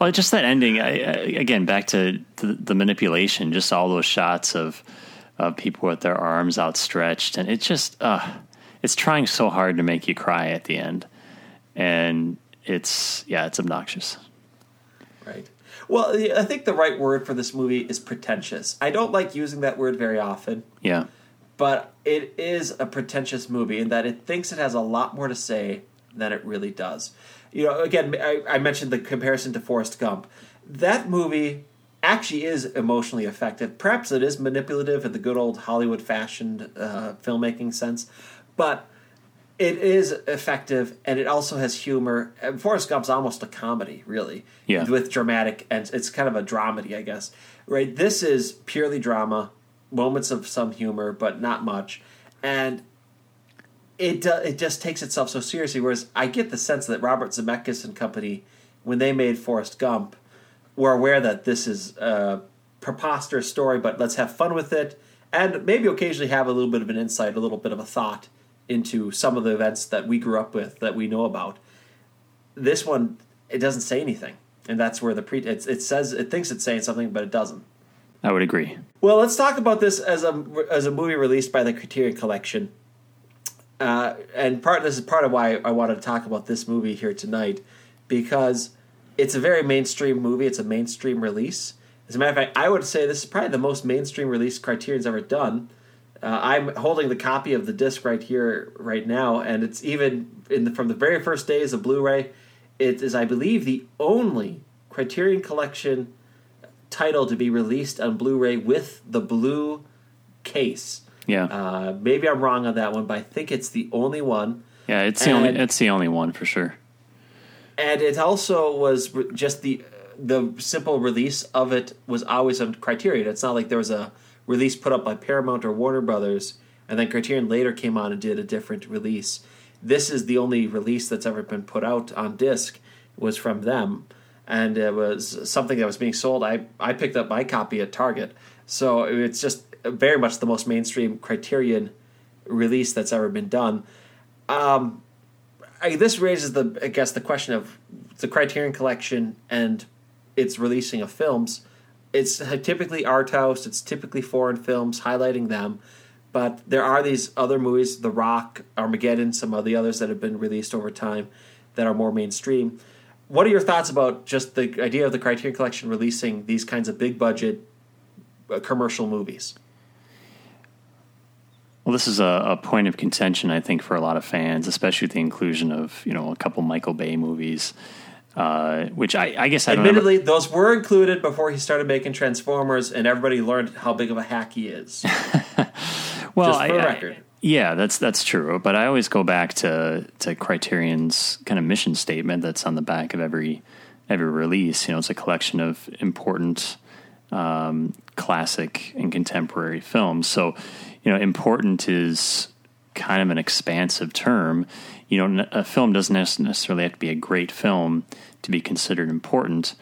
Well, just that ending I, I, again. Back to the, the manipulation, just all those shots of of people with their arms outstretched, and it's just uh, it's trying so hard to make you cry at the end, and it's yeah, it's obnoxious. Right. Well, I think the right word for this movie is pretentious. I don't like using that word very often, Yeah, but it is a pretentious movie in that it thinks it has a lot more to say than it really does. You know, again, I, I mentioned the comparison to Forrest Gump. That movie actually is emotionally effective. Perhaps it is manipulative in the good old Hollywood fashioned uh, filmmaking sense, but it is effective and it also has humor. And Forrest Gump's almost a comedy, really, Yeah. with dramatic and it's kind of a dramedy, I guess. Right? This is purely drama, moments of some humor, but not much, and it do, it just takes itself so seriously. Whereas I get the sense that Robert Zemeckis and company, when they made Forrest Gump, were aware that this is a preposterous story, but let's have fun with it, and maybe occasionally have a little bit of an insight, a little bit of a thought into some of the events that we grew up with that we know about. This one, it doesn't say anything, and that's where the pre it's, it says it thinks it's saying something, but it doesn't. I would agree. Well, let's talk about this as a as a movie released by the Criterion Collection. Uh, and part this is part of why I wanted to talk about this movie here tonight, because it's a very mainstream movie. It's a mainstream release. As a matter of fact, I would say this is probably the most mainstream release Criterion's ever done. Uh, I'm holding the copy of the disc right here, right now, and it's even in the, from the very first days of Blu-ray. It is, I believe, the only Criterion Collection title to be released on Blu-ray with the blue case. Yeah, Uh, maybe I'm wrong on that one, but I think it's the only one. yeah. It's the only. It's the only one for sure. And it also was re- just the the simple release of it was always on Criterion. It's not like there was a release put up by Paramount or Warner Brothers, and then Criterion later came on and did a different release. This is the only release that's ever been put out on disc was from them, and it was something that was being sold. I I picked up my copy at Target, so it's just very much the most mainstream Criterion release that's ever been done. Um, I, this raises the I guess the question of the Criterion Collection and its releasing of films. It's typically art house. It's typically foreign films highlighting them, but there are these other movies, The Rock, Armageddon, some of the others that have been released over time that are more mainstream. What are your thoughts about just the idea of the Criterion Collection releasing these kinds of big budget uh, commercial movies? Well, this is a, a point of contention, I think, for a lot of fans, especially with the inclusion of you know a couple Michael Bay movies, uh, which I, I guess I. Ever, Admittedly, those were included before he started making Transformers, and everybody learned how big of a hack he is. well, just for I- I- yeah, that's that's true. But I always go back to to Criterion's kind of mission statement that's on the back of every every release. You know, it's a collection of important um, classic and contemporary films. So, you know, important is kind of an expansive term. You know, a film doesn't necessarily have to be a great film to be considered important.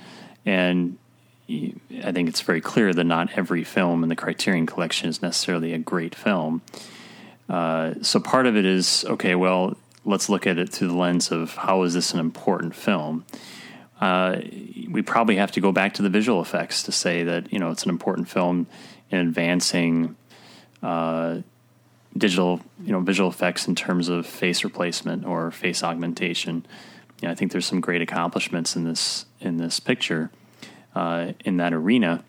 And I think it's very clear that not every film in the Criterion Collection is necessarily a great film. Uh, so part of it is okay. Well, let's look at it through the lens of how is this an important film. Uh, we probably have to go back to the visual effects to say that you know it's an important film in advancing uh, digital you know visual effects in terms of face replacement or face augmentation. You know, I think there's some great accomplishments in this in this picture uh, in that arena.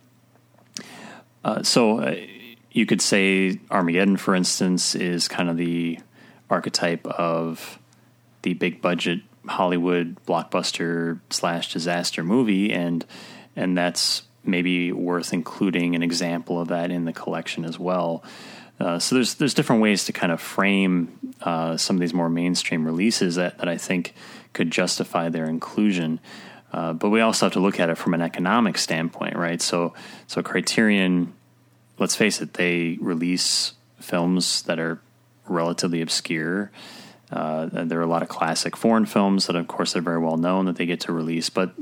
Uh, so uh, you could say Armageddon, for instance, is kind of the archetype of the big budget Hollywood blockbuster slash disaster movie, and and that's maybe worth including an example of that in the collection as well. Uh, so there's there's different ways to kind of frame uh, some of these more mainstream releases that, that I think could justify their inclusion. Uh, but we also have to look at it from an economic standpoint, right? So so Criterion let's face it, they release films that are relatively obscure. Uh, there are a lot of classic foreign films that, of course, are very well known that they get to release, but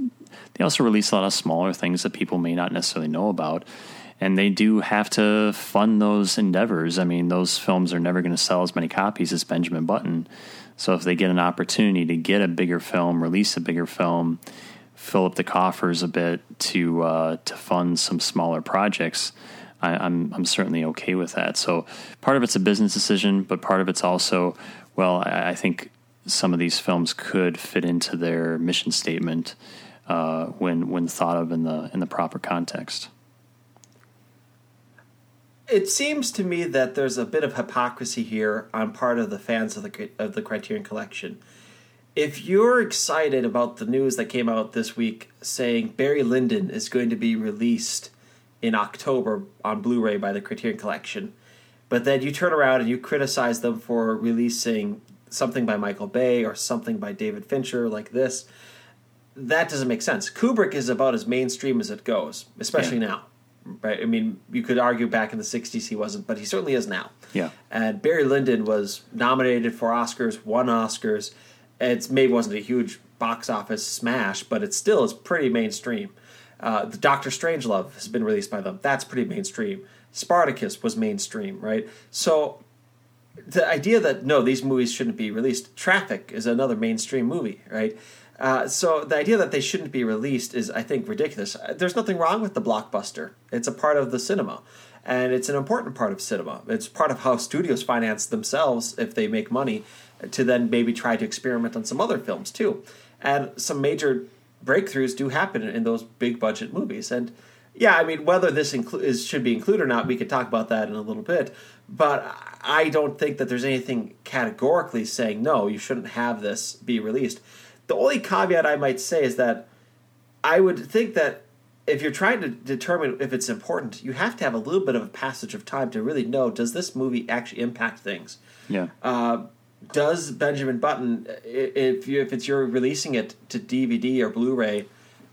they also release a lot of smaller things that people may not necessarily know about. And they do have to fund those endeavors. I mean, those films are never going to sell as many copies as Benjamin Button. So if they get an opportunity to get a bigger film, release a bigger film, fill up the coffers a bit to uh, to fund some smaller projects, I, I'm I'm certainly okay with that. So part of it's a business decision, but part of it's also well, I, I think some of these films could fit into their mission statement uh, when when thought of in the in the proper context. It seems to me that there's a bit of hypocrisy here on part of the fans of the of the Criterion Collection. If you're excited about the news that came out this week saying Barry Lyndon is going to be released in October on Blu-ray by the Criterion Collection, but then you turn around and you criticize them for releasing something by Michael Bay or something by David Fincher like this, that doesn't make sense. Kubrick is about as mainstream as it goes, especially yeah. now. Right? I mean, you could argue back in the '60s he wasn't, but he certainly is now. Yeah. And Barry Lyndon was nominated for Oscars, won Oscars. It's maybe wasn't a huge box office smash, but it still is pretty mainstream. Uh, the Doctor Strangelove has been released by them. That's pretty mainstream. Spartacus was mainstream, right? So the idea that no, these movies shouldn't be released. Traffic is another mainstream movie, right? Uh, so the idea that they shouldn't be released is, I think, ridiculous. Uh, there's nothing wrong with the blockbuster. It's a part of the cinema, and it's an important part of cinema. It's part of how studios finance themselves if they make money, to then maybe try to experiment on some other films too. And some major breakthroughs do happen in those big budget movies. And yeah, I mean, whether this inclu- is, should be included or not, we could talk about that in a little bit. But I don't think that there's anything categorically saying no, you shouldn't have this be released. The only caveat I might say is that I would think that if you're trying to determine if it's important, you have to have a little bit of a passage of time to really know does this movie actually impact things? Yeah. Uh, does Benjamin Button, if you, if it's you're releasing it to DVD or Blu-ray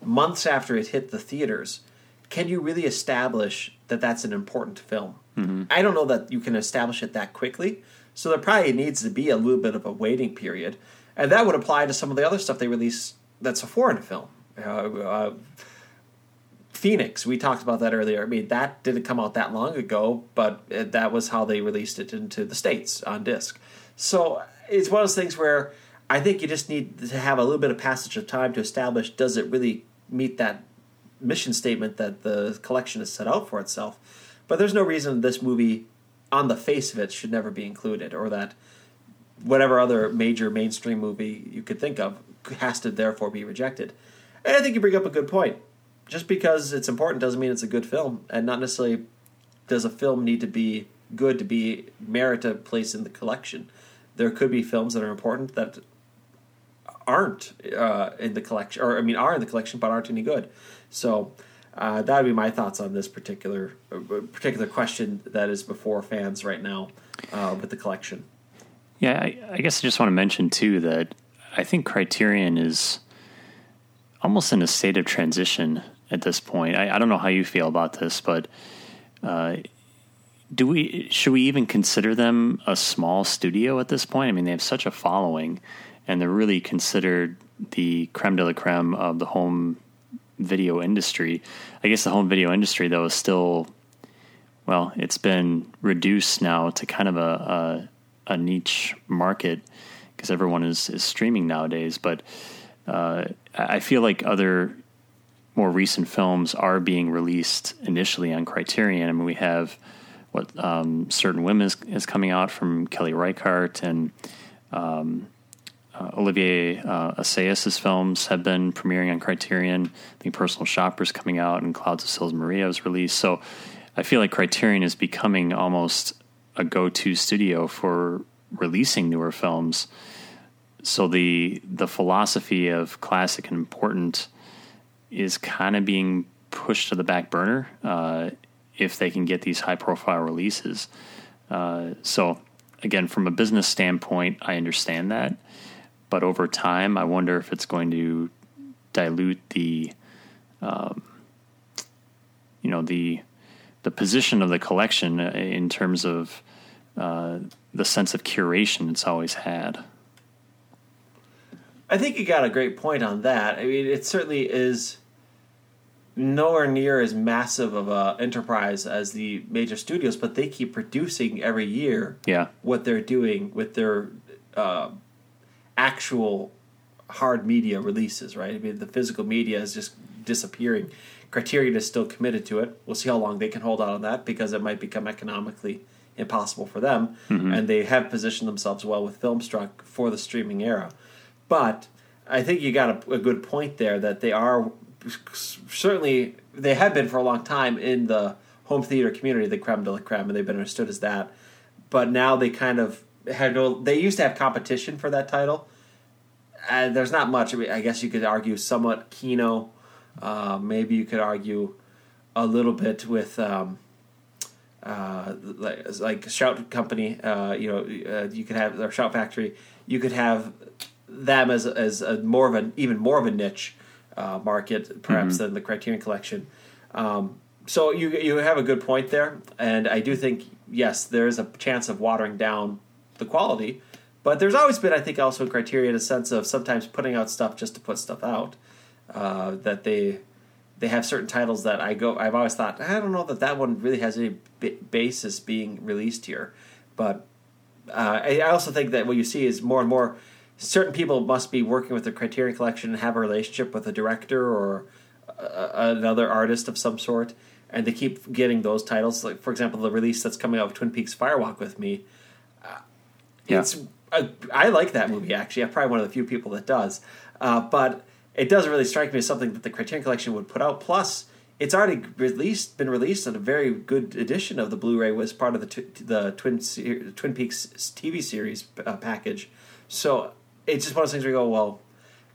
months after it hit the theaters, can you really establish that that's an important film? Mm-hmm. I don't know that you can establish it that quickly. So there probably needs to be a little bit of a waiting period and that would apply to some of the other stuff they release that's a foreign film. Uh, uh, Phoenix, we talked about that earlier. I mean, that didn't come out that long ago, but it, that was how they released it into the states on disc. So it's one of those things where I think you just need to have a little bit of passage of time to establish does it really meet that mission statement that the collection has set out for itself. But there's no reason this movie, on the face of it, should never be included, or that whatever other major mainstream movie you could think of has to therefore be rejected. And I think you bring up a good point. Just because it's important doesn't mean it's a good film, and not necessarily does a film need to be good to be merit a place in the collection. There could be films that are important that aren't uh, in the collection, or I mean, are in the collection but aren't any good. So uh, that would be my thoughts on this particular uh, particular question that is before fans right now uh, with the collection. Yeah, I, I, guess I just want to mention too that I think Criterion is almost in a state of transition at this point. I, I don't know how you feel about this, but uh, do we should we even consider them a small studio at this point? I mean, they have such a following, and they're really considered the creme de la creme of the home video industry. I guess the home video industry, though, is still well, it's been reduced now to kind of a, a a niche market because everyone is, is streaming nowadays. But uh, I feel like other more recent films are being released initially on Criterion. I mean, we have what um, Certain Women is, is, coming out from Kelly Reichardt, and um, uh, Olivier uh, Assayas's films have been premiering on Criterion. I think Personal Shopper's coming out, and Clouds of Sils Maria was released. So I feel like Criterion is becoming almost a go-to studio for releasing newer films. So the the philosophy of classic and important is kind of being pushed to the back burner uh, if they can get these high-profile releases. Uh, so again, from a business standpoint, I understand that, but over time, I wonder if it's going to dilute the, um, you know, the the position of the collection uh, in terms of uh, the sense of curation it's always had. I think you got a great point on that. I mean, it certainly is nowhere near as massive of a enterprise as the major studios, but they keep producing every year. Yeah, what they're doing with their uh, actual hard media releases. Right. I mean, the physical media is just disappearing. Criterion is still committed to it. We'll see how long they can hold out on that because it might become economically impossible for them, mm-hmm. and they have positioned themselves well with Filmstruck for the streaming era. But I think you got a, a good point there that they are certainly they have been for a long time in the home theater community, the creme de la creme, and they've been understood as that. But now they kind of had no. They used to have competition for that title. And there's not much. I, mean, I guess you could argue somewhat Kino. Uh, maybe you could argue a little bit with um, uh, like, like Shout Company. Uh, you know, uh, you could have or Shout Factory. You could have them as as a more of an even more of a niche uh, market, perhaps mm-hmm. than the Criterion Collection. Um, so you you have a good point there, and I do think yes, there is a chance of watering down the quality, but there's always been, I think, also in Criterion a sense of sometimes putting out stuff just to put stuff out. Uh, that they they have certain titles that I go. I've always thought I don't know that that one really has any b- basis being released here, but uh, I, I also think that what you see is more and more certain people must be working with the Criterion Collection and have a relationship with a director or a, another artist of some sort, and they keep getting those titles. Like for example, the release that's coming out of Twin Peaks Fire Walk with me. Uh, yeah. It's uh, I like that movie actually. I'm probably one of the few people that does, uh, but it doesn't really strike me as something that the Criterion Collection would put out. Plus, it's already released, been released in a very good edition of the Blu-ray. Was part of the t- the Twin Twin Peaks TV series uh, package. So it's just one of those things where you go, well,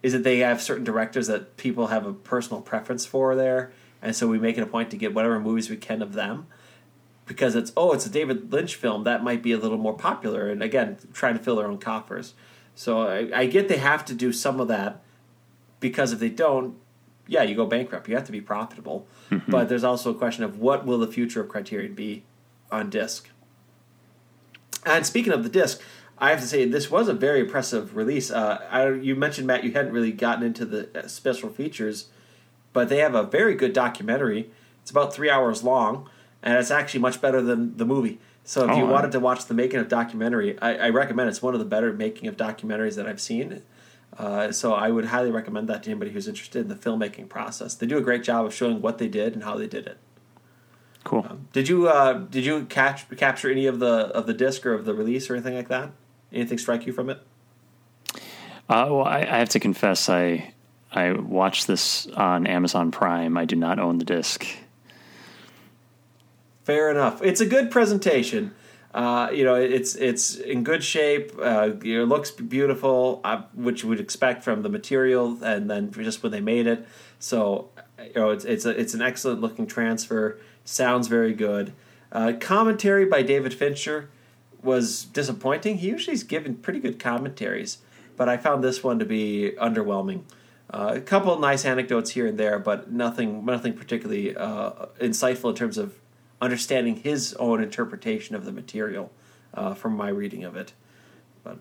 is it they have certain directors that people have a personal preference for there, and so we make it a point to get whatever movies we can of them because it's oh it's a David Lynch film that might be a little more popular, and again trying to fill their own coffers. So I, I get they have to do some of that because if they don't, yeah, you go bankrupt. You have to be profitable, mm-hmm. but there's also a question of what will the future of Criterion be on disc. And speaking of the disc, I have to say this was a very impressive release. Uh, I, you mentioned Matt, you hadn't really gotten into the uh, special features, but they have a very good documentary. It's about three hours long, and it's actually much better than the movie. So if oh, you wanted to watch the making of documentary, I, I, recommend it's one of the better making of documentaries that I've seen. Uh, so I would highly recommend that to anybody who's interested in the filmmaking process. They do a great job of showing what they did and how they did it. Cool. Um, did you uh, did you catch capture any of the of the disc or of the release or anything like that? Anything strike you from it? Uh, well, I, I, have to confess, I I watched this on Amazon Prime. I do not own the disc. Fair enough. It's a good presentation. Uh, you know, it's it's in good shape. Uh, it looks beautiful, uh, which you would expect from the material, and then just when they made it. So, you know, it's it's a, it's an excellent looking transfer. Sounds very good. Uh, commentary by David Fincher was disappointing. He usually is given pretty good commentaries, but I found this one to be underwhelming. Uh, a couple nice anecdotes here and there, but nothing nothing particularly uh, insightful in terms of understanding his own interpretation of the material uh, from my reading of it. But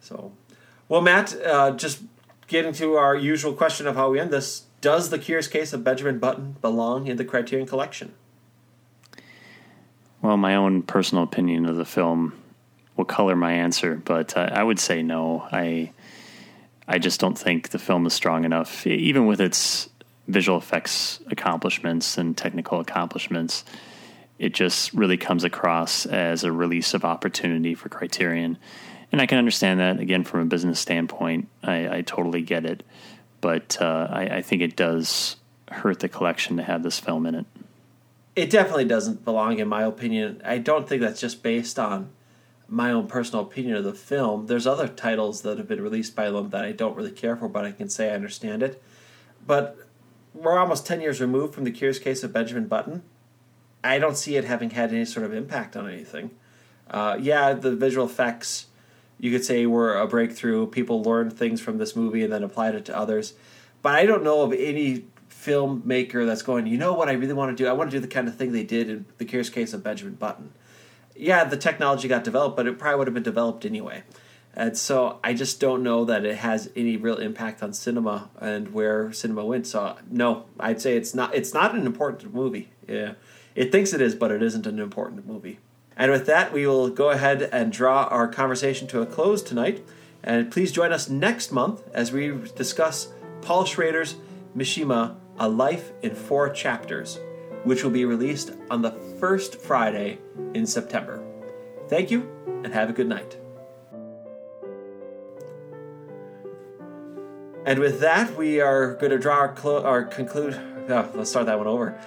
so, well, Matt, uh, just getting to our usual question of how we end this: Does the Curious Case of Benjamin Button belong in the Criterion Collection? Well, my own personal opinion of the film will color my answer, but uh, I would say no. I I just don't think the film is strong enough, even with its visual effects accomplishments and technical accomplishments. It just really comes across as a release of opportunity for Criterion, and I can understand that again from a business standpoint. I, I totally get it, but uh, I, I think it does hurt the collection to have this film in it it definitely doesn't belong in my opinion. I don't think that's just based on my own personal opinion of the film. There's other titles that have been released by them that I don't really care for, but I can say I understand it. But we're almost 10 years removed from the Curious Case of Benjamin Button. I don't see it having had any sort of impact on anything. Uh, yeah, the visual effects, you could say, were a breakthrough. People learned things from this movie and then applied it to others. But I don't know of any filmmaker that's going, you know what I really want to do? I want to do the kind of thing they did in The Curious Case of Benjamin Button. Yeah, the technology got developed, but it probably would have been developed anyway. And so I just don't know that it has any real impact on cinema and where cinema went. So no, I'd say it's not it's not an important movie. Yeah. It thinks it is, but it isn't an important movie. And with that, we will go ahead and draw our conversation to a close tonight. And please join us next month as we discuss Paul Schrader's Mishima, A Life in Four Chapters, which will be released on the first Friday in September. Thank you, and have a good night. And with that, we are going to draw our, clo- our conclude. Oh, let's start that one over.